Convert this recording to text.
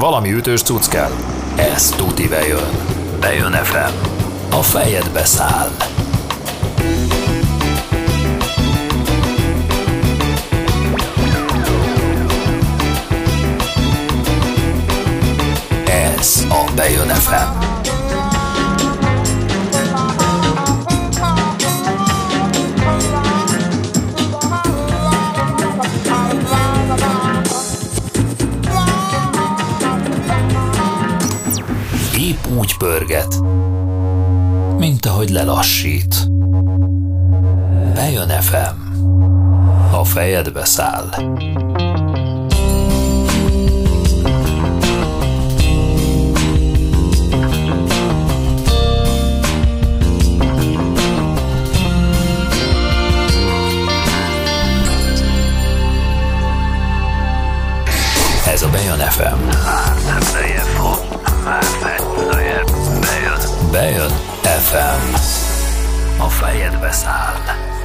Valami ütős cucc kell? Ez tuti bejön. Bejön FM. A fejedbe száll. Ez a Bejön FM. Épp úgy pörget, mint ahogy lelassít. Bejön FM. A fejedbe száll. Ez a Bejön FM. A fejedbe száll.